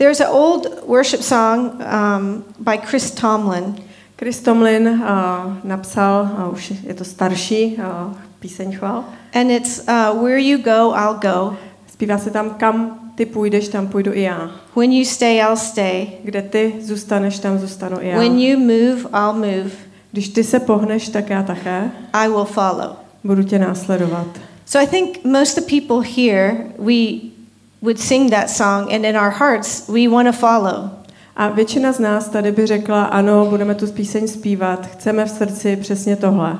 There's an old worship song um, by Chris Tomlin. Chris Tomlin uh, napsal, uh, už je to starší uh, píseň chval. And it's uh, Where You Go, I'll Go. Zpívá se tam, kam ty půjdeš, tam půjdu i já. When you stay, I'll stay. Kde ty zůstaneš, tam zůstanu i já. When you move, I'll move. Když ty se pohneš, tak já také. I will follow. Budu tě následovat. So I think most of the people here, we would sing that song, and in our hearts, we want to follow. A většina z nás tady by řekla, ano, budeme tu píseň zpívat, chceme v srdci přesně tohle.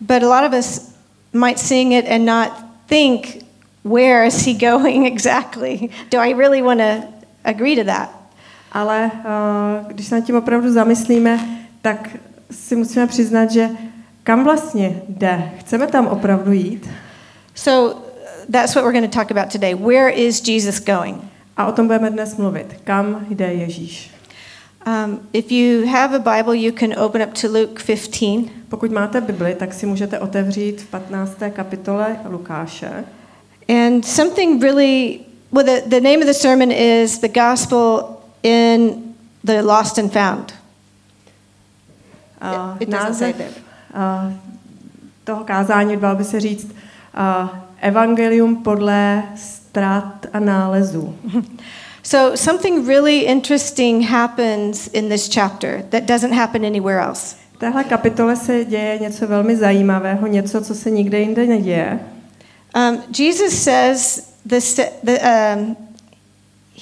But a lot of us might sing it and not think, where is he going exactly? Do I really want to agree to that? Ale uh, když se nad tím opravdu zamyslíme, tak si musíme přiznat, že kam vlastně jde? Chceme tam opravdu jít? So that's what we're going to talk about today. Where is Jesus going? A o tom budeme dnes mluvit. Kam jde Ježíš? Um, if you have a Bible, you can open up to Luke 15. Pokud máte Bibli, tak si můžete otevřít v 15. kapitole Lukáše. And something really, well, the, the name of the sermon is The Gospel in the Lost and Found. Uh, It say název uh, toho kázání dal by se říct uh, Evangelium podle ztrát a nálezů. So, something really interesting happens in this chapter that doesn't happen anywhere else. V téhle kapitole se děje něco velmi zajímavého, něco, co se nikde jinde neděje. Um, Jesus says this, the, um,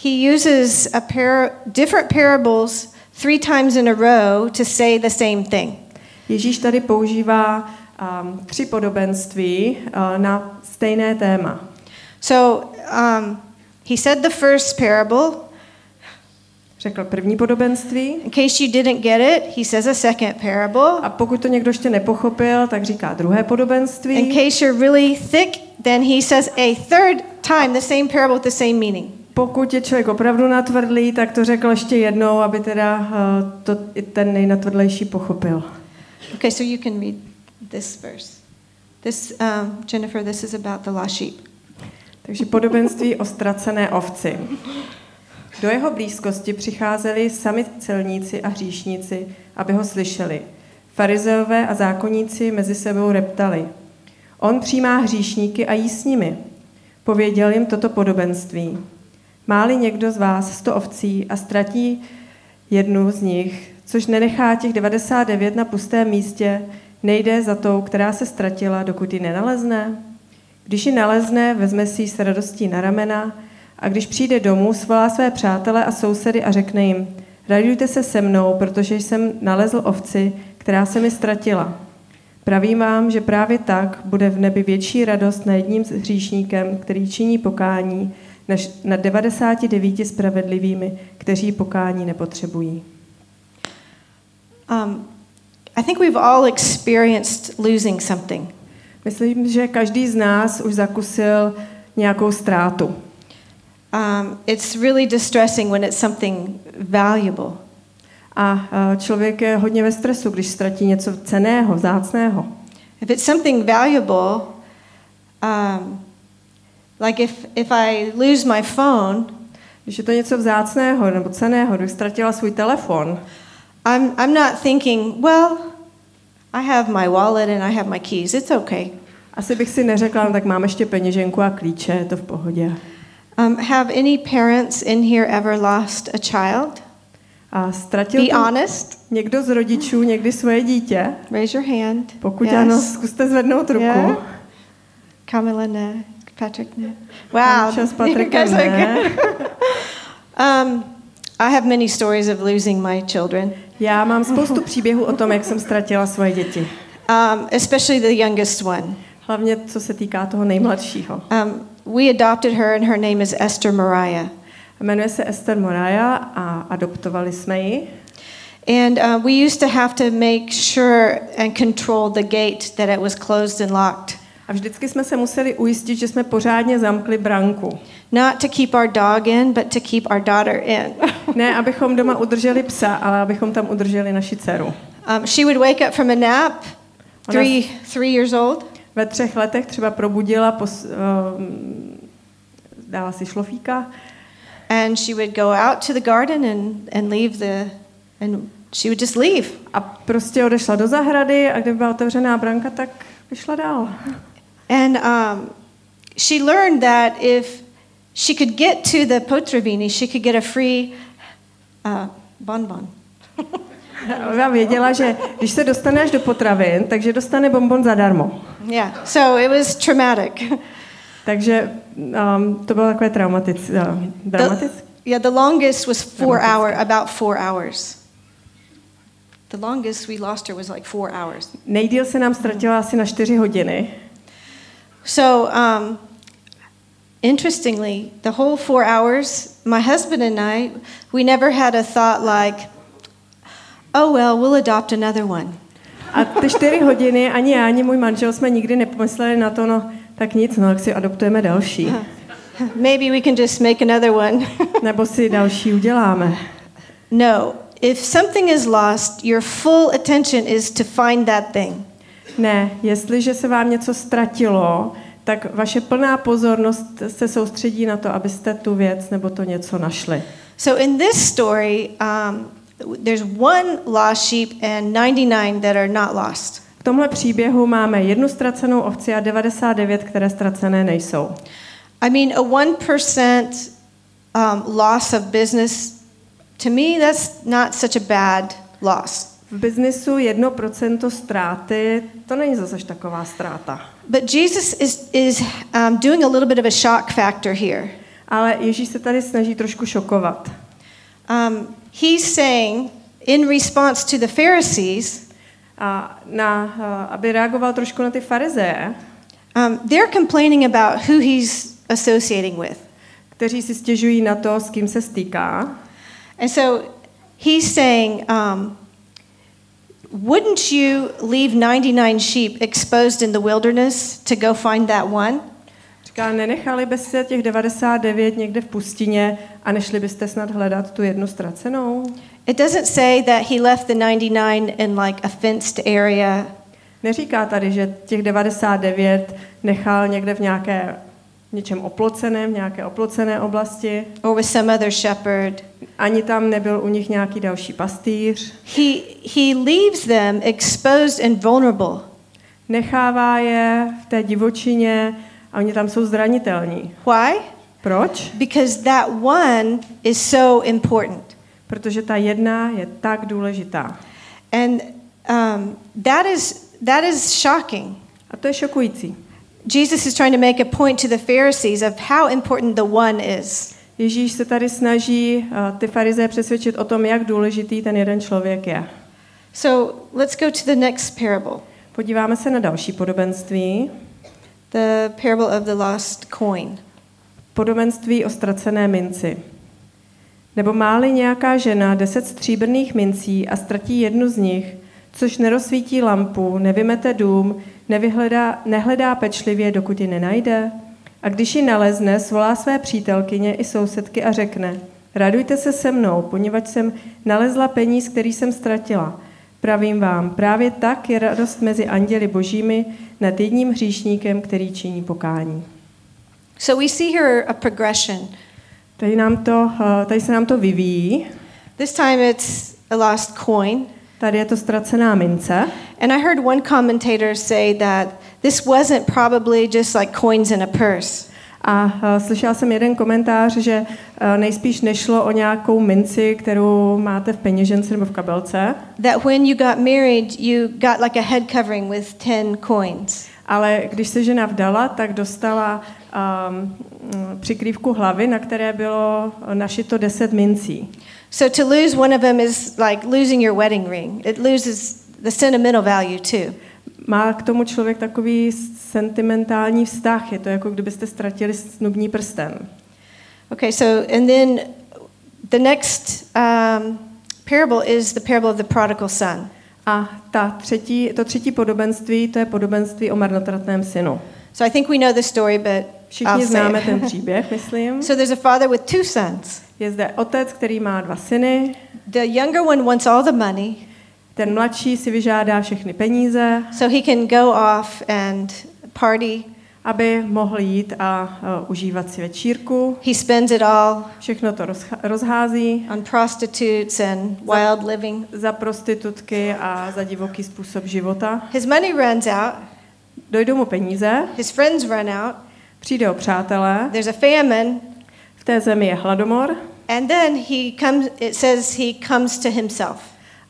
he uses a par- different parables three times in a row to say the same thing. Ježíš tady používá um, tři podobenství uh, na stejné téma. So, um, he said the first parable. Řekl první podobenství In case you didn't get it, he says a second parable. a pokud to někdo ještě nepochopil, tak říká druhé In podobenství. case you're really thick, then he says a third time the same parable with the same meaning. Pokud je člověk opravdu natvrdlý, tak to řekl ještě jednou, aby teda uh, to i ten nejnatvrdlejší pochopil. Okay, so you can read this verse. This, um, Jennifer, this is about the lost sheep. Takže podobenství o ztracené ovci. Do jeho blízkosti přicházeli sami celníci a hříšníci, aby ho slyšeli. Farizeové a zákonníci mezi sebou reptali. On přijímá hříšníky a jí s nimi. Pověděl jim toto podobenství. Máli někdo z vás sto ovcí a ztratí jednu z nich, což nenechá těch 99 na pustém místě, nejde za tou, která se ztratila, dokud ji nenalezne? Když ji nalezne, vezme si ji s radostí na ramena a když přijde domů, svolá své přátele a sousedy a řekne jim, radujte se se mnou, protože jsem nalezl ovci, která se mi ztratila. Pravím vám, že právě tak bude v nebi větší radost nad jedním hříšníkem, který činí pokání, než nad 99 spravedlivými, kteří pokání nepotřebují. Um, I think we've all experienced losing something. Myslím, že každý z nás už zakusil nějakou ztrátu. Um, it's really distressing when it's something valuable. A eh, člověk je hodně ve stresu, když ztratí něco ceného, vzácného. If it's something valuable, um, like if, if I lose my phone, Když je to něco vzácného nebo ceného, když ztratila svůj telefon, I'm, I'm not thinking, well, I have my wallet and I have my keys. It's okay. asi bych si neřekla, no, tak mám ještě peněženku a klíče, je to v pohodě. Um, have any parents in here ever lost a child? A ztratil Be honest. někdo z rodičů někdy svoje dítě? Raise your hand. Pokud Yes. ano, zkuste zvednout ruku. Yeah. Kamala ne. Patrick ne. Wow. Čas Patrika are ne. um, I have many stories of losing my children, Já mám spoustu příběhů o tom, jak jsem ztratila svoje děti. um, especially the youngest one. Hlavně co se týká toho nejmladšího. Um, we adopted her, and her name is Esther Mariah. Jmenuje se Esther Moraya a adoptovali jsme ji. And uh, we used to have to make sure and control the gate that it was closed and locked. A vždycky jsme se museli ujistit, že jsme pořádně zamkli branku. Not to keep our dog in, but to keep our daughter in. Ne, abychom doma udrželi psa, ale abychom tam udrželi naši dceru. um, she would wake up from a nap, three, three years old, Ve třech letech třeba probudila, pos, um, dala si šlofíka and she would go out to the garden and, and leave the, and she would just leave. A prostě odešla do zahrady a kdyby byla otevřená branka, tak vyšla dál. And um, she learned that if she could get to the potravini, she could get a free uh, bonbon. Já věděla, že když se dostaneš do potravin, takže dostane bonbon zadarmo. Yeah, so it was traumatic. Takže um, to bylo takové traumatic, uh, dramatické. Yeah, the longest was four hour, about four hours. The longest we lost her was like four hours. Nejdíl se nám ztratila asi na čtyři hodiny. So, um, interestingly, the whole four hours, my husband and I, we never had a thought like, oh, well, we'll adopt another one. A ty čtyři hodiny ani já, ani můj manžel jsme nikdy nepomysleli na to, no tak nic, no tak si adoptujeme další. Maybe we can just make another one. Nebo si další uděláme. no, if something is lost, your full attention is to find that thing. Ne, jestliže se vám něco ztratilo, tak vaše plná pozornost se soustředí na to, abyste tu věc nebo to něco našli. So in this story, um, there's one lost sheep and 99 that are not lost. V tomhle příběhu máme jednu ztracenou ovci a 99, které ztracené nejsou. I mean, a 1% um, loss of business, to me, that's not such a bad loss. V biznisu 1% ztráty, to není zase taková ztráta. But Jesus is, is um, doing a little bit of a shock factor here. Ale Ježíš se tady snaží trošku šokovat. Um, he's saying, in response to the Pharisees, A na, eh, aby reagoval trošku na ty farizeje, um, they're complaining about who he's associating with. kteří si stěžují na to, s kým se stýká. And so he's saying, um, wouldn't you leave 99 sheep exposed in the wilderness to go find that one? Říká, nenechali byste těch 99 někde v pustině a nešli byste snad hledat tu jednu ztracenou? It doesn't say that he left the 99 in like a fenced area. Neříká tady, že těch 99 nechal někde v nějaké něčem oploceném, v nějaké oplocené oblasti. or with some other shepherd. Ani tam nebyl u nich nějaký další pastýř. He, he leaves them exposed and vulnerable. Nechává je v té divočině a oni tam jsou zranitelní. Why? Proč? Because that one is so important. Protože ta jedna je tak důležitá. And um, that, is, that is shocking. A to je šokující. Jesus is trying to make a point to the Pharisees of how important the one is. Ježíš se tady snaží uh, ty farizeje přesvědčit o tom, jak důležitý ten jeden člověk je. So let's go to the next parable Podíváme se na další podobenství. the parable of the lost coin. Podobenství o ztracené minci. Nebo máli nějaká žena deset stříbrných mincí a ztratí jednu z nich, což nerozsvítí lampu, nevymete dům, nevyhledá, nehledá pečlivě, dokud ji nenajde? A když ji nalezne, svolá své přítelkyně i sousedky a řekne, radujte se se mnou, poněvadž jsem nalezla peníz, který jsem ztratila. Pravím vám, právě tak je radost mezi anděli božími nad jedním hříšníkem, který činí pokání. So we see here a progression. Tady, nám to, eh, tady se nám to vyvíjí. This time it's a lost coin. Tady je to ztracená mince. And I heard one commentator say that this wasn't probably just like coins in a purse. A uh, slyšela jsem jeden komentář, že uh, nejspíš nešlo o nějakou minci, kterou máte v peněžence nebo v kabelce, That when you got married, you got like a head covering with 10 coins. Ale když se žena vdala, tak dostala um, přikrývku hlavy, na které bylo našito 10 mincí. So to lose one of them is like losing your wedding ring. It loses the sentimental value too. Má k tomu člověk takový sentimentální vztah. Je to jako kdybyste ztratili snubní prsten. Okay, so and then the next um, parable is the parable of the prodigal son. A ta třetí, to třetí podobenství, to je podobenství o marnotratném synu. So I think we know the story, but I'll Všichni say známe ten příběh, myslím. So there's a father with two sons. Je zde otec, který má dva syny. The younger one wants all the money Ten mladší si vyžádá všechny peníze, so he can go off and party. Aby mohl jít a uh, užívat si večírku. He spends it all Všechno to rozcha- rozhází on prostitutes and wild living. za prostitutky a za divoký způsob života. His money runs out, Dojdou mu peníze, his friends run out, přijde o přátelé, there's a famine, v té zemi je hladomor and then he comes it says he comes to himself.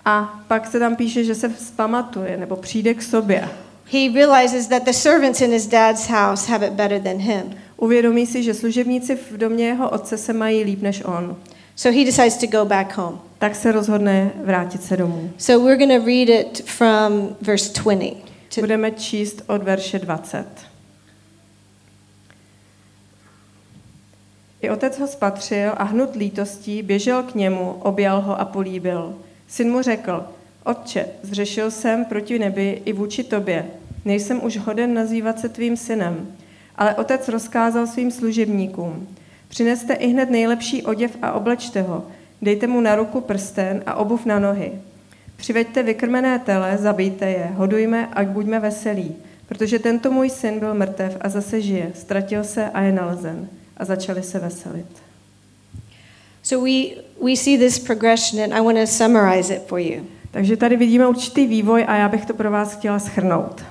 a pak se tam píše, že se vzpamatuje nebo přijde k sobě. He realizes that the servants in his dad's house have it better than him. Uvědomí si, že služebníci v domě jeho otce se mají líp než on. So he decides to go back home. Tak se rozhodne vrátit se domů. So we're going to read it from verse 20. To, Budeme číst od verše 20. I otec ho spatřil a hnut lítostí běžel k němu, objal ho a políbil. Syn mu řekl, otče, zřešil jsem proti nebi i vůči tobě. Nejsem už hoden nazývat se tvým synem. Ale otec rozkázal svým služebníkům. Přineste i hned nejlepší oděv a oblečte ho. Dejte mu na ruku prsten a obuv na nohy. Přiveďte vykrmené tele, zabijte je, hodujme, ať buďme veselí. Protože tento můj syn byl mrtev a zase žije, ztratil se a je nalezen. A začali se veselit. so we we see this progression and I want to summarize it for you. Takže tady vidíme určitý vývoj a já bych to pro vás chtěla schrnout.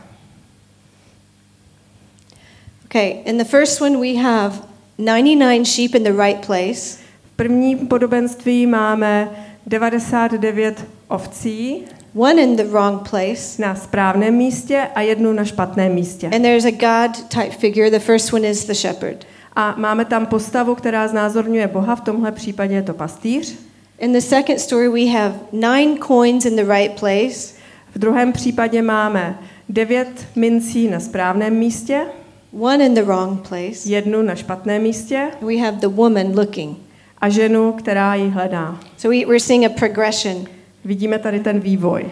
Okay, in the first one we have 99 sheep in the right place, V prvním podobenství máme 99 ovcí one in the wrong place, na správném místě a jednu na špatném místě. and there's a God type figure. The first one is the shepherd. A máme tam postavu, která znázorňuje Boha, v tomhle případě je to pastýř. In the second story we have nine coins in the right place, V druhém případě máme devět mincí na správném místě, one in the wrong place, jednu na špatném místě we have the woman looking. a ženu, která ji hledá. So we, we're seeing a progression. Vidíme tady ten vývoj.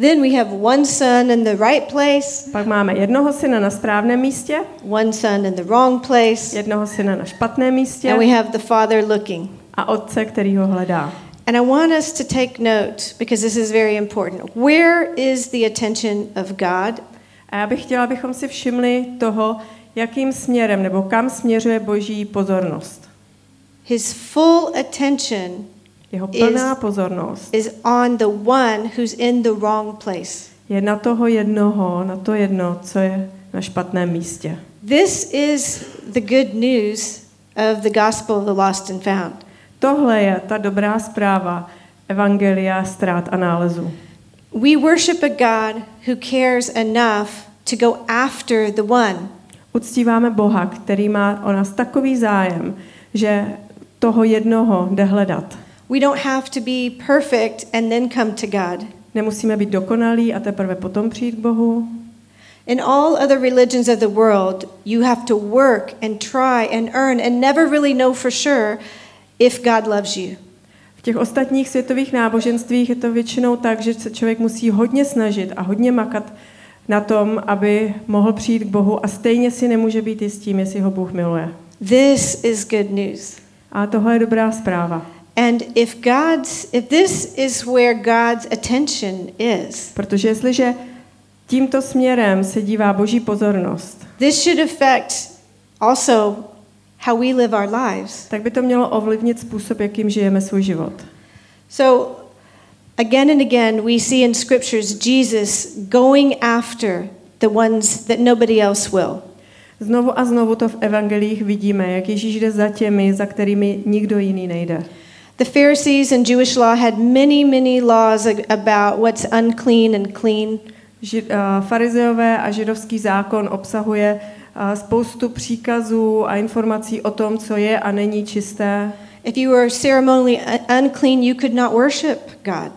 Then we have one son in the right place, Pak máme jednoho syna na správném místě, one son in the wrong place, jednoho syna na špatném místě and we have the father looking. a otce, který ho hledá. And I want us to take note because this is very important. Where is the attention of God? A já bych chtěla, abychom si všimli toho, jakým směrem nebo kam směřuje boží pozornost. His full attention Jeho Is- plná pozornost is on the one who's in the wrong place. je na toho jednoho, na to jedno, co je na špatném místě. This is the good news of the gospel of the lost and found. Tohle je ta dobrá zpráva Evangelia ztrát a nálezu. We worship a God who cares enough to go after the one. Uctíváme Boha, který má o nás takový zájem, že toho jednoho jde hledat. We don't have to be perfect and then come to God. Nemusíme být dokonalí a teprve potom přijít k Bohu. In all other religions of the world, you have to work and try and earn and never really know for sure if God loves you. V těch ostatních světových náboženstvích je to většinou tak, že se člověk musí hodně snažit a hodně makat na tom, aby mohl přijít k Bohu a stejně si nemůže být jistým, jestli ho Bůh miluje. This is good news. A tohle je dobrá zpráva. And if God's if this is where God's attention is, Protože jestliže tímto směrem se dívá boží pozornost, this should affect also how we live our lives. tak by to mělo ovlivnit způsob, jakým žijeme svůj život. So again and again we see in scriptures Jesus going after the ones that nobody else will. Znovu a znovu to v evangelích vidíme, jak Ježíš jde za těmi, za kterými nikdo jiný nejde. The Pharisees and Jewish law had many, many laws about what's unclean and clean. Ži, uh, farizeové a židovský zákon obsahuje uh, spoustu příkazů a informací o tom, co je a není čisté. If you were ceremonially un- unclean, you could not worship God.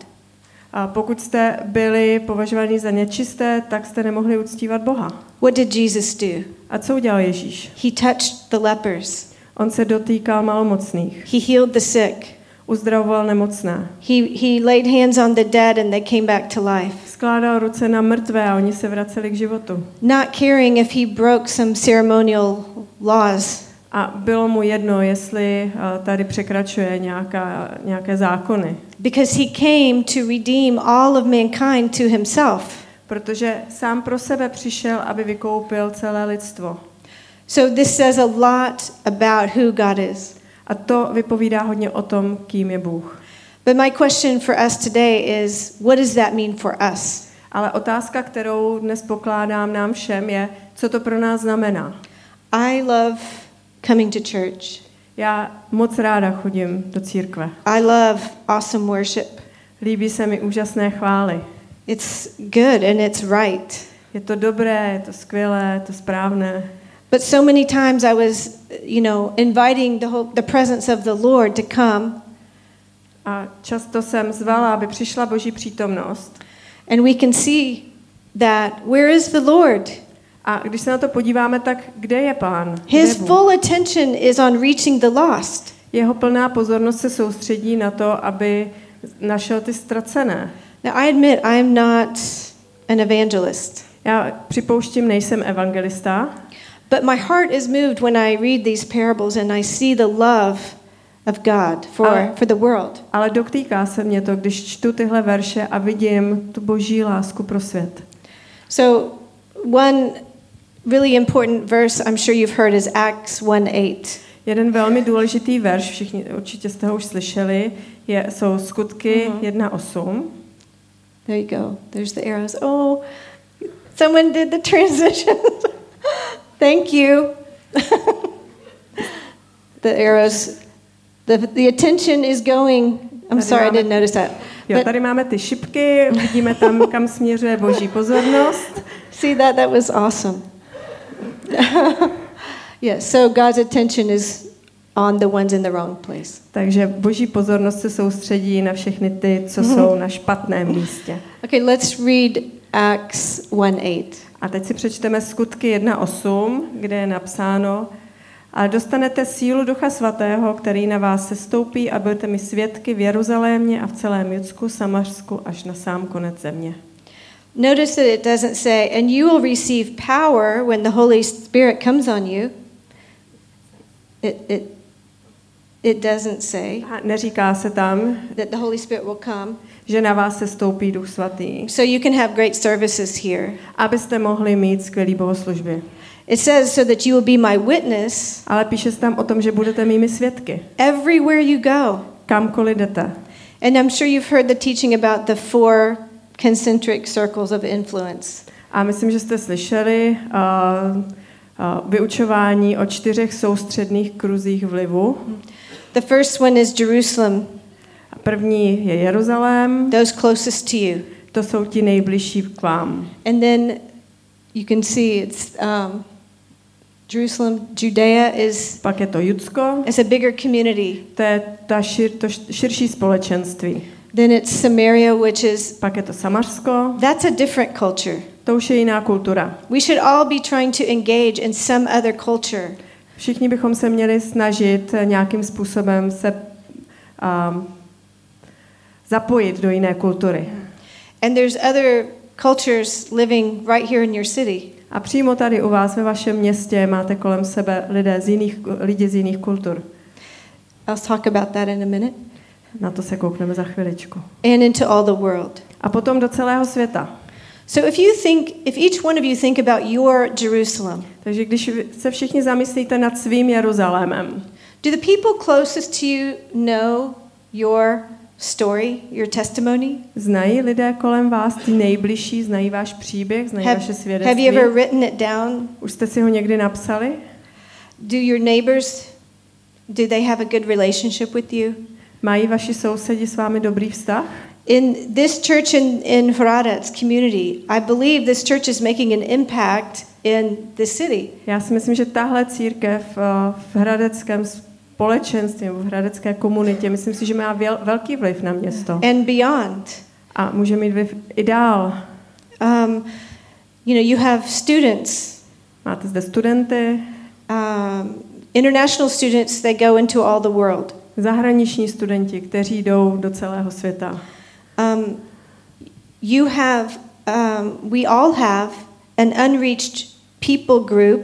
A pokud jste byli považováni za nečisté, tak jste nemohli uctívat Boha. What did Jesus do? A co udělal Ježíš? He touched the lepers. On se dotýkal malomocných, He healed the sick. uzdravoval nemocné, He, he laid hands on the dead and they came back to life. Skládal ruce na mrtvé a oni se vraceli k životu. Not caring if he broke some ceremonial laws. A bylo mu jedno, jestli uh, tady překračuje nějaká, nějaké zákony, Because he came to redeem all of mankind to himself. protože sám pro sebe přišel, aby vykoupil celé lidstvo. So this says a lot about who God is. A to vypovídá hodně o tom, kým je Bůh. But my question for us today is what does that mean for us? Ale otázka, kterou dnes pokládám nám všem, je, co to pro nás znamená. I love coming to church. Já moc ráda chodím do církve. I love awesome worship. Líbí se mi úžasné chvály. It's good and it's right. Je to dobré, je to skvělé, je to správné. But so many times I was, you know, inviting the whole, the presence of the Lord to come, A často jsem zvala, aby přišla Boží přítomnost. and we can see that where is the Lord? A když se na to podíváme, tak kde je Pán? His full attention is on reaching the lost. Jeho plná pozornost se soustředí na to, aby našel ty ztracené. Now, I admit I am not an evangelist, Já připouštím, nejsem evangelista, but my heart is moved when I read these parables and I see the love of God for, Ale- for the world. ale dotýká se mě to, když čtu tyhle verše a vidím tu boží lásku pro svět. So, one really important verse I'm sure you've heard is Acts 1 8. Jeden velmi důležitý verš, všichni určitě jste ho už slyšeli, je, jsou skutky Mhm. 1.8. There you go. There's the arrows. Oh, someone did the transition. Thank you. the arrows. The, the attention is going. I'm Tady sorry, I máme- didn't notice that. Jo, But tady máme ty šipky, vidíme tam, kam směřuje boží pozornost. see that? That was awesome. yes, so God's attention is on the ones in the wrong place. Takže boží pozornost se soustředí na všechny ty, co Mhm. jsou na špatném místě. Okay, let's read Acts 1 8. A teď si přečteme skutky 1.8, kde je napsáno, a dostanete sílu Ducha Svatého, který na vás sestoupí a budete mi svědky v Jeruzalémě a v celém Judsku, Samařsku až na sám konec země. Notice that it doesn't say, and you will receive power when the Holy Spirit comes on you. It, it, it doesn't say A neříká se tam, that the Holy Spirit will come. že na vás sestoupí Duch Svatý, So you can have great services here. abyste mohli mít skvělý bohoslužby. It says, so that you will be my witness Ale píše se tam o tom, že budete mými svědky, everywhere you go. kamkoliv jdete. And I'm sure you've heard the teaching about the four concentric circles of influence. A myslím, že jste slyšeli uh, uh, vyučování o čtyřech soustředných kruzích vlivu. The first one is Jerusalem, A První je Jeruzalém, those closest to you. to jsou ti nejbližší k vám. And then you can see it's um, Jerusalem, Judea is Pak je to Judsko, it's a bigger community. to je ta šir, to širší společenství. Then it's Samaria, which is Pak je to Samařsko, that's a different culture. to už je jiná kultura. We should all be trying to engage in some other culture. Všichni bychom se měli snažit nějakým způsobem se um, zapojit do jiné kultury. And there's other cultures living right here in your city. A přímo tady u vás ve vašem městě máte kolem sebe lidé z jiných, lidi z jiných kultur. I'll talk about that in a minute. Na to se koukneme za chviličku. And into all the world. A potom do celého světa. So if you think if each one of you think about your Jerusalem, Takže když se všichni zamyslíte nad svým Jeruzalémem, do the people closest to you know your story, your testimony? znají lidé kolem vás, ty nejbližší, znají váš příběh, znají Have, vaše have svědectví? you ever written it down? Už jste si ho někdy napsali? Do your neighbors do they have a good relationship with you? Mají vaši sousedi s vámi dobrý vztah? In this church in, in Hradec community, I believe this church is making an impact in the city. Já si myslím, že tahle církev eh, v hradeckém společenství, nebo v hradecké komunitě, myslím si, že má věl, velký vliv na město. and beyond. A může mít vliv i dál. Um, you know, you have students, Máte zde studenty, um, international students, they go into all the world. zahraniční studenti, kteří jdou do celého světa. Um, you have, um, we all have an unreached people group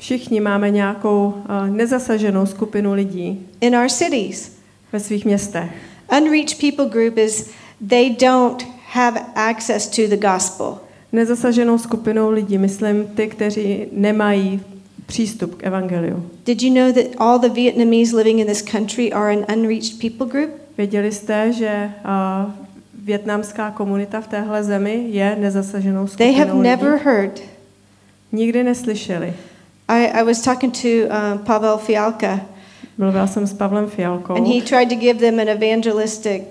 Všichni máme nějakou uh, nezasaženou skupinu lidí in our cities. ve svých městech. Unreached people group is they don't have access to the gospel. Nezasaženou skupinou lidí, myslím ty, kteří nemají přístup k evangeliu. Did you know that all the Vietnamese living in this country are an unreached people group? Věděli jste, že uh, větnamská komunita v téhle zemi je nezasaženou They have skupinou never lidí? heard. Nikdy neslyšeli. I, I was talking to um, Pavel Fialka, Mluvila jsem s Pavlem Fialkou. and he tried to give them an evangelistic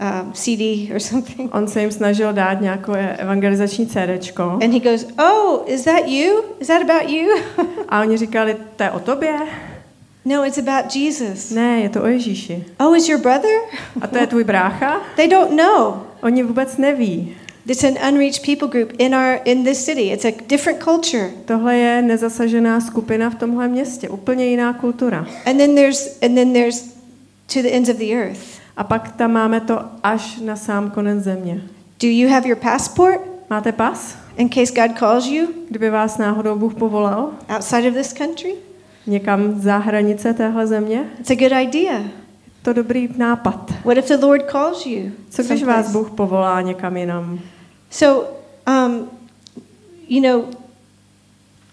um, CD or something. On se jim snažil dát nějaké evangelizační CDčko And he goes, Oh, is that you? Is that about you? a oni říkali, to je o tobě? no, it's about Jesus. Ne, je to o Ježíši. Oh, is your brother? A to je tvůj brácha? They don't know. Oni vůbec neví. It's an unreached people group in our in this city. It's a different culture. Tohle je nezasažená skupina v tomhle městě, úplně jiná kultura. And then there's and then there's to the ends of the earth. A pak tam máme to až na sám konec země. Do you have your passport Máte pas? in case God calls you Kdyby vás náhodou Bůh povolal outside of this country? někam za hranice téhle země? It's a good idea. To dobrý nápad. What if the Lord calls you? Co když vás Bůh povolá někam jinam? So, um, you know,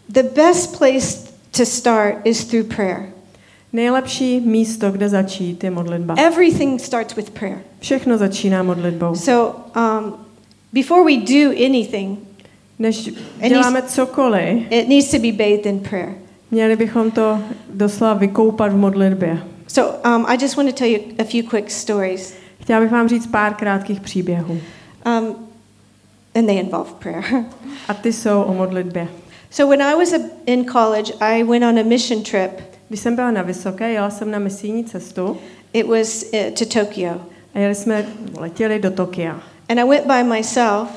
the best place to start is through prayer. Nejlepší místo, kde začít, je modlitba. Everything starts with prayer. Všechno začíná modlitbou. So, um, before we do anything, Než děláme cokoliv, it needs to be bathed in prayer. měli bychom to doslova vykoupat v modlitbě. So, um, I just want to tell you a few quick stories, Chtěla bych vám říct pár krátkých příběhů. um, and they involve prayer. A ty jsou o modlitbě. so, when I was in college, I went on a mission trip. Když jsem byla na Vysoké, jela jsem na misijní cestu It was uh, to Tokyo, a jeli jsme, letěli do Tokia. and I went by myself,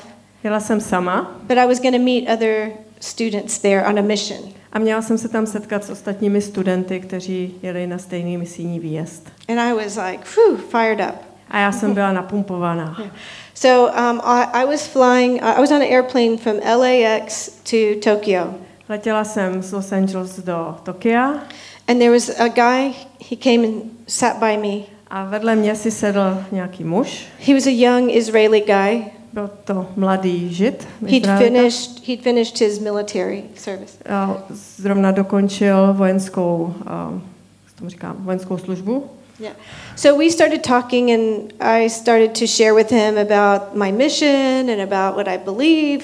Jela jsem sama but I was going to meet other students there on a mission. a měla jsem se tam setkat s ostatními studenty, kteří jeli na stejný misijní výjezd. And I was like, whew, fired up. A já jsem byla napumpovaná. So um, I, I was flying, I was on an airplane from LAX to Tokyo. Letěla jsem z Los Angeles do Tokia And there was a guy, he came and sat by me. a vedle mě si sedl nějaký muž. He was a young Israeli guy. Byl to mladý žid. He'd finished, he'd finished his military service. Zrovna dokončil vojenskou, uh, tomu říká, vojenskou službu. Yeah. So we started talking, and I started to share with him about my mission and about what I believe.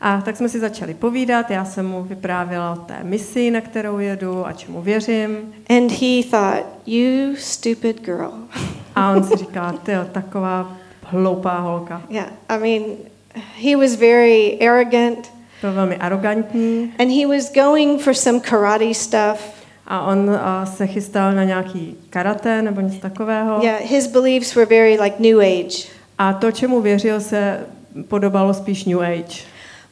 A tak jsme si začali povídat, já jsem mu vyprávěla o té misi, na kterou jedu a čemu věřím. And he thought, You stupid girl. A on si říká, ty taková hloupá holka. Yeah, I mean, he was very arrogant, Byl velmi arrogantní and he was going for some karate stuff. A on a, se chystal na nějaký karate nebo něco takového. Yeah, his beliefs were very like New Age. A to, čemu věřil, se podobalo spíš New Age.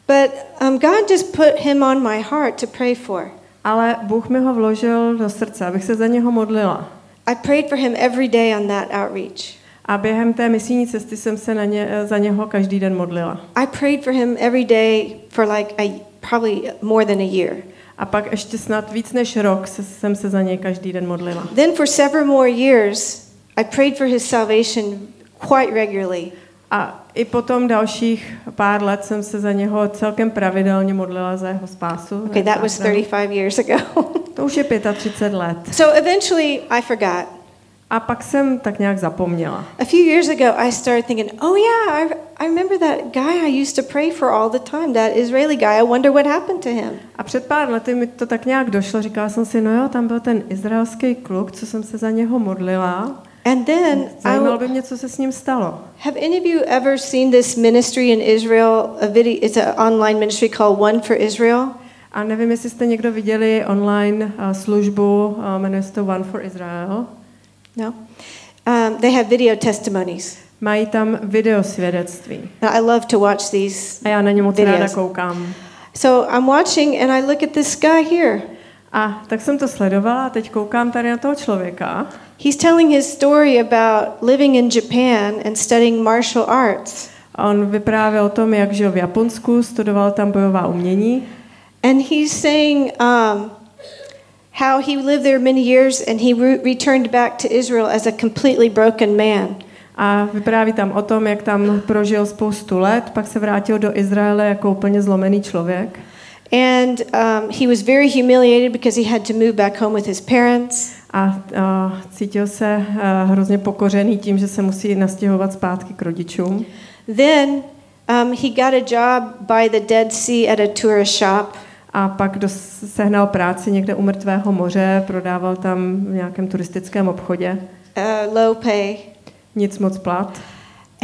But um, God just put him on my heart to pray for. Ale Bůh mi ho vložil do srdce, abych se za něho modlila. I prayed for him every day on that outreach. A během té misijní cesty jsem se na ně, za něho každý den modlila. I prayed for him every day for like a, probably more than a year. A pak ještě snad víc než rok se, jsem se za něj každý den modlila. Then for several more years, I prayed for his salvation quite regularly. A i potom dalších pár let jsem se za něho celkem pravidelně modlila za jeho spásu. Okay, that was 35 years ago. To už je 35 let. so eventually I forgot. A pak jsem tak nějak zapomněla. A few years ago, I started thinking, oh, yeah, I, I remember that guy I used to pray for all the time, that Israeli guy. I wonder what happened to him. A před pár lety mi to tak nějak došlo. Říkala jsem si, no jo, tam byl ten izraelský kluk, co jsem se za něho modlila. And then Zajímalo by mě, co se s ním stalo. have any of you ever seen this ministry in Israel? A video, it's an online ministry called One for Israel. A nevím, jestli jste někdo viděli online uh, službu, uh, jmenuje se to One for Israel. No? Um, they have video testimonies. Mají tam videosvědectví. Now, I love to watch these. A já na ně moc Videos. ráda koukám. So I'm watching and I look at this guy here. A tak jsem to sledovala a teď koukám tady na toho člověka. He's telling his story about living in Japan and studying martial arts. A on vyprávěl o tom, jak žil v Japonsku, studoval tam bojová umění. And he's saying um, how he lived there many years and he re- returned back to Israel as a completely broken man. A vypráví tam o tom, jak tam prožil spoustu let, pak se vrátil do Izraele jako úplně zlomený člověk. And um, he was very humiliated because he had to move back home with his parents. A, a cítil se uh, hrozně pokořený tím, že se musí nastěhovat zpátky k rodičům. Then um, he got a job by the Dead Sea at a tourist shop. A pak dos- sehnal práci někde u mrtvého moře, prodával tam v nějakém turistickém obchodě. uh, low pay. Nic moc plat.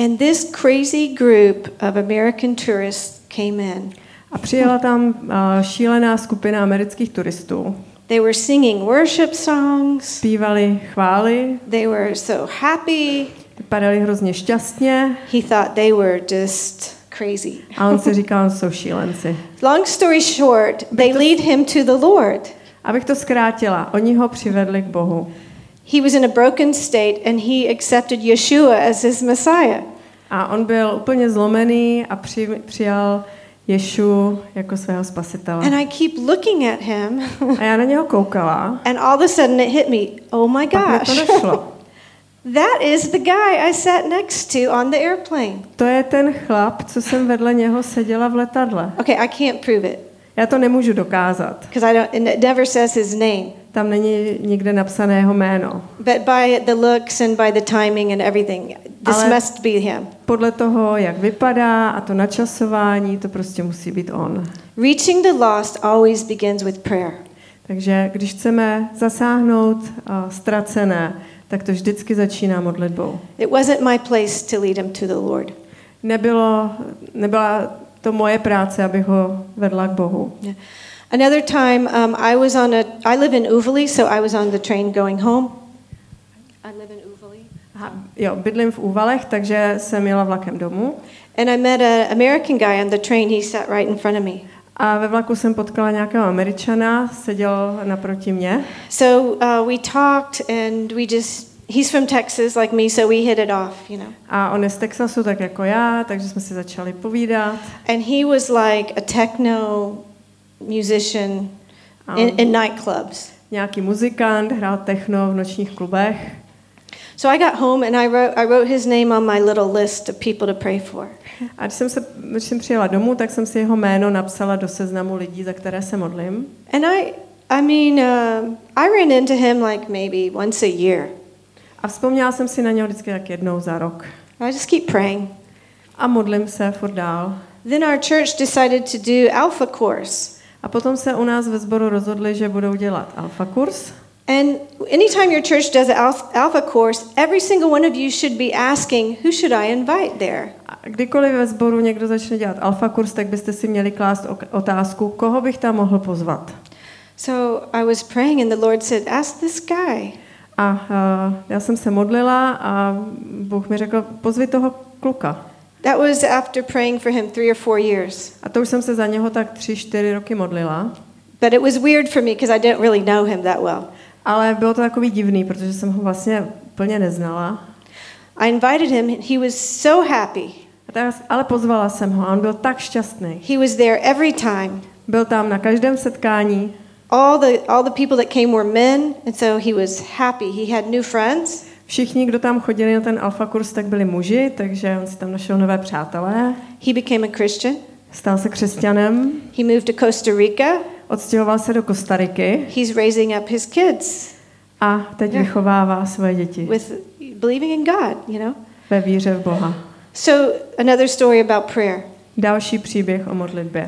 And this crazy group of American tourists came in. A přijela tam uh, šílená skupina amerických turistů. They were singing worship songs. Zpívali chvály, They were so happy. vypadali hrozně šťastně He thought they were just crazy. a on si říkal, jsou šílenci. Long story short, they lead him to the Lord. Abych to zkrátila, oni ho přivedli k Bohu. He was in a broken state and he accepted Yeshua as his Messiah. A on byl úplně zlomený a při, přijal Ješu jako svého spasitele. And I keep looking at him, A já na něho koukala, and all of a sudden it hit me oh my pak mi to gosh, nešlo. that is the guy I sat next to on the airplane. To je ten chlap, co jsem vedle něho seděla v letadle. Okay, I can't prove it Já to nemůžu dokázat. because I don't. It never says his name, Tam není nikde napsané jeho jméno. but by the looks and by the timing and everything, this Ale- must be him. Podle toho, jak vypadá a to načasování, to prostě musí být on. Reaching the lost always begins with prayer. Takže když chceme zasáhnout a, ztracené, tak to vždycky začíná modlitbou. It wasn't my place to lead him to the Lord. Nebylo, nebyla to moje práce, abych ho vedla k Bohu. Yeah. Another time, um, I was on a. I live in Uvali, so I was on the train going home. I live in Uvali. Aha, jo, bydlím v Úvalech, takže jsem jela vlakem domů. And I met an American guy on the train. He sat right in front of me. A ve vlaku jsem potkala nějakého Američana, seděl naproti mě. So uh, we talked, and we just. He's from Texas, like me, so we hit it off, you know. A on je z Texasu, tak jako já, takže jsme si začali povídat. And he was like a techno musician in, in nightclubs. Nějaký muzikant, hrál techno v nočních klubech. So I got home and I wrote, I wrote his name on my little list of people to pray for. A když jsem, se, když jsem přijela domů, tak jsem si jeho jméno napsala do seznamu lidí, za které se modlím. And I, I mean, um, I ran into him like maybe once a year. A vzpomněla jsem si na něho vždycky tak jednou za rok. I just keep praying. A modlím se furt dál. Then our church decided to do Alpha course. A potom se u nás ve sboru rozhodli, že budou dělat alfa kurz. And anytime your church does an alpha- course, every single one of you should be asking, who should I invite there? Kdykoliv ve sboru někdo začne dělat alfa kurz, tak byste si měli klást otázku, koho bych tam mohl pozvat. So I was praying, and the Lord said, Ask this guy. A uh, já jsem se modlila a Bůh mi řekl, pozvi toho kluka. That was after praying for him three or four years. A to už jsem se za něho tak tři, čtyři roky modlila. But it was weird for me because I didn't really know him that well. Ale bylo to takový divný, protože jsem ho vlastně úplně neznala. I invited him, and he was so happy. Ale pozvala jsem ho a on byl tak šťastný. He was there every time. Byl tam na každém setkání. All the, all the people that came were men, and so he was happy. He had new friends. Všichni, kdo tam chodili na ten alfa kurz, tak byli muži, takže on si tam našel nové přátelé. He became a Christian. Stal se křesťanem, He moved to Costa Rica. Odstěhoval se do Kostariky He's raising up his kids a teď Yeah. vychovává svoje děti with believing in God, you know? ve víře v Boha. So, another story about prayer. Další příběh o modlitbě.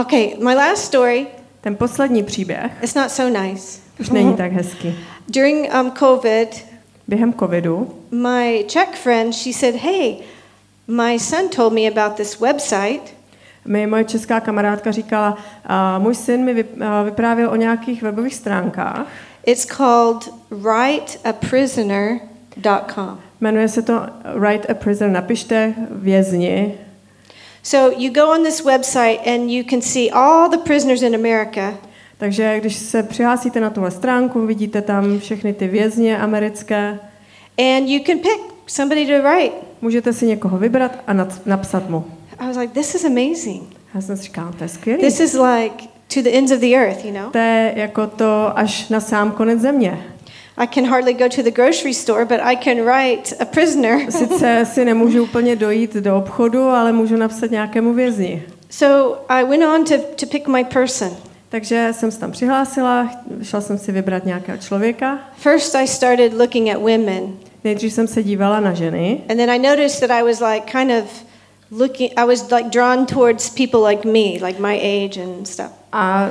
Okay, my last story, Ten poslední příběh it's not so nice. už není tak hezký. During um, COVID, Během covidu my Czech friend, she said, Hey, my son told me about this website. Mi moje česká kamarádka říkala, a můj syn mi vyprávěl o nějakých webových stránkách. It's called writeaprisoner.com. Jmenuje se to Write a Prisoner, napište vězni. So you go on this website and you can see all the prisoners in America. Takže když se přihlásíte na tuhle stránku, vidíte tam všechny ty vězně americké. And you can pick somebody to write. Můžete si někoho vybrat a napsat mu. I was like, this is amazing. Já jsem si říkala, to je skvělý. This is like to the ends of the earth, you know? To je jako to až na sám konec země. I can hardly go to the grocery store, but I can write a prisoner. Sice si nemůžu úplně dojít do obchodu, ale můžu napsat nějakému vězni. So I went on to, to pick my person. Takže jsem se tam přihlásila, šla jsem si vybrat nějakého člověka. First, I started looking at women, Nejdřív jsem se dívala na ženy and then I noticed that I was like kind of looking, I was like drawn towards people like me, like my age and stuff. a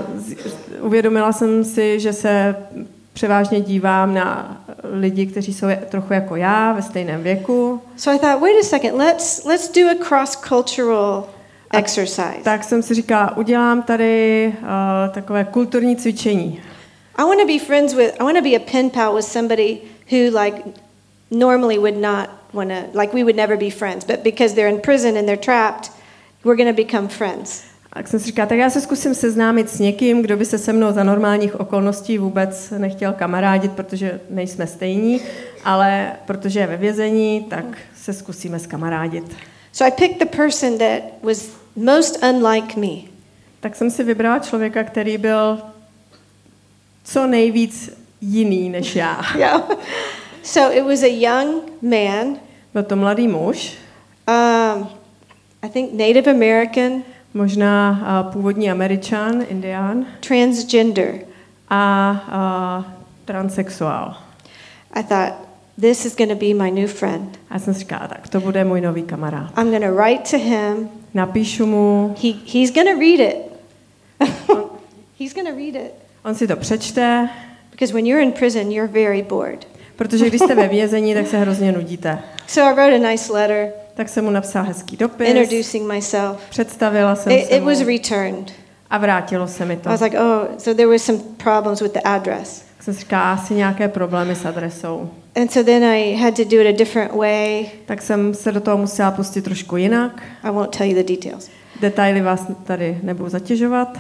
uvědomila jsem si, že se převážně dívám na lidi, kteří jsou trochu jako já, ve stejném věku. So I thought, wait a second, let's let's do a cross-cultural exercise. Tak jsem si říkala, udělám tady uh, takové kulturní cvičení. I want to be friends with, I want to be a pen pal with somebody who like normally would not want to, like we would never be friends, but because they're in prison and they're trapped, we're going to become friends. A tak jsem si říkala, tak já se zkusím seznámit s někým, kdo by se se mnou za normálních okolností vůbec nechtěl kamarádit, protože nejsme stejní, ale protože je ve vězení, tak se zkusíme skamarádit. So I picked the person that was most unlike me. Tak jsem si vybrala člověka, který byl co nejvíc jiný než já. Yeah. So it was a young man, Byl to mladý muž, um, I think Native American, možná uh, původní američan, indián transgender. a uh, transexuál. I thought, this is going to be my new friend. A jsem říkala, tak to bude můj nový kamarád. I'm going to write to him. Napíšu mu, He, he's going to read it. he's going to read it. on si to přečte, Because when you're in prison, you're very bored. Protože když jste ve vězení, tak se hrozně nudíte. So I wrote a nice letter Tak jsem mu napsala hezký dopis, introducing myself. představila jsem It, se it was returned. a vrátilo se mi I to. was like, oh, so there was some problems with the address. Tak jsem říkala, asi nějaké problémy s adresou. And so then I had to do it a different way. Tak jsem se do toho musela pustit trošku jinak. I won't tell you the details. Detaily vás tady nebudu zatěžovat.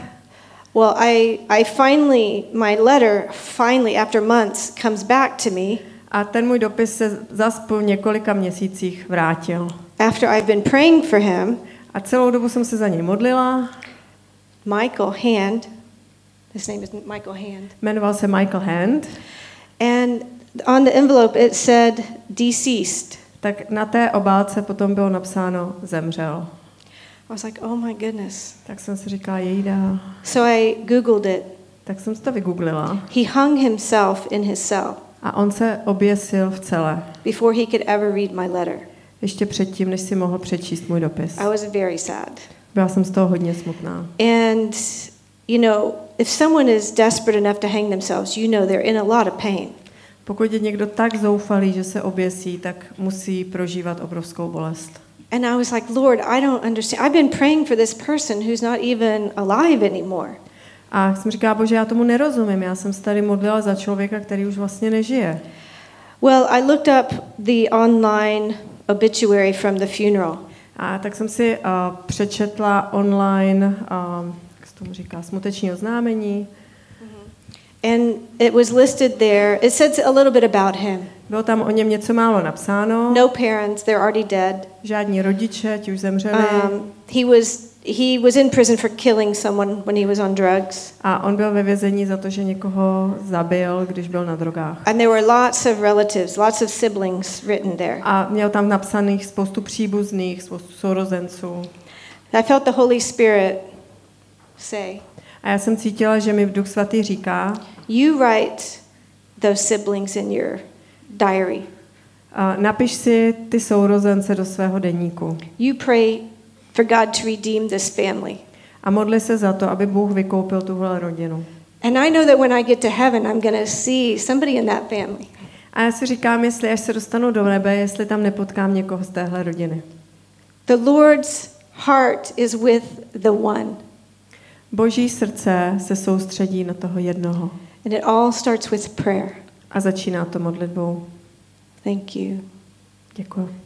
Well, I, I finally, my letter finally, after months, comes back to me A ten můj dopis se zas po několika měsících vrátil. after I've been praying for him. A celou dobu jsem se za něj modlila. Michael Hand, his name is Michael Hand. Jmenoval se Michael Hand. And on the envelope it said deceased. Tak na té obálce potom bylo napsáno zemřel. I was like, oh my goodness. Tak jsem si říkala, jejda. So I Googled it. Tak jsem si to vygooglila. He hung himself in his cell A on se oběsil v celé. before he could ever read my letter. Ještě předtím, než si mohl přečíst můj dopis. I was very sad. Byla jsem z toho hodně smutná. And, you know, if someone is desperate enough to hang themselves, you know they're in a lot of pain. Pokud je někdo tak zoufalý, že se oběsí, tak musí prožívat obrovskou bolest. And I was like, Lord, I don't understand. I've been praying for this person who's not even alive anymore. A jsem říkala, bože, já tomu nerozumím. Já jsem se tady modlila za člověka, který už vlastně nežije. Well, I looked up the online obituary from the funeral. A tak jsem si uh, přečetla online, uh, jak se tomu říká, smuteční oznámení. And it was listed there. It said a little bit about him. Bylo tam o něm něco málo napsáno. No parents, they're already dead. Žádní rodiče, ti už zemřeli. Um, he was he was in prison for killing someone when he was on drugs. A on byl ve vězení za to, že někoho zabil, když byl na drogách. And there were lots of relatives, lots of siblings written there. A měl tam napsaných spoustu příbuzných, spoustu sourozenců. I felt the Holy Spirit say, A já jsem cítila, že mi Duch Svatý říká, You write those siblings in your diary. a napiš si ty sourozence do svého deníku. You pray for God to redeem this family. A modli se za to, aby Bůh vykoupil tuhle rodinu. And I know that when I get to heaven, I'm going to see somebody in that family. A já si říkám, jestli až se dostanu do nebe, jestli tam nepotkám někoho z téhle rodiny. The Lord's heart is with the one. Boží srdce se soustředí na toho jednoho And it all starts with prayer. A začíná to modlitbou. Thank you. Děkuji.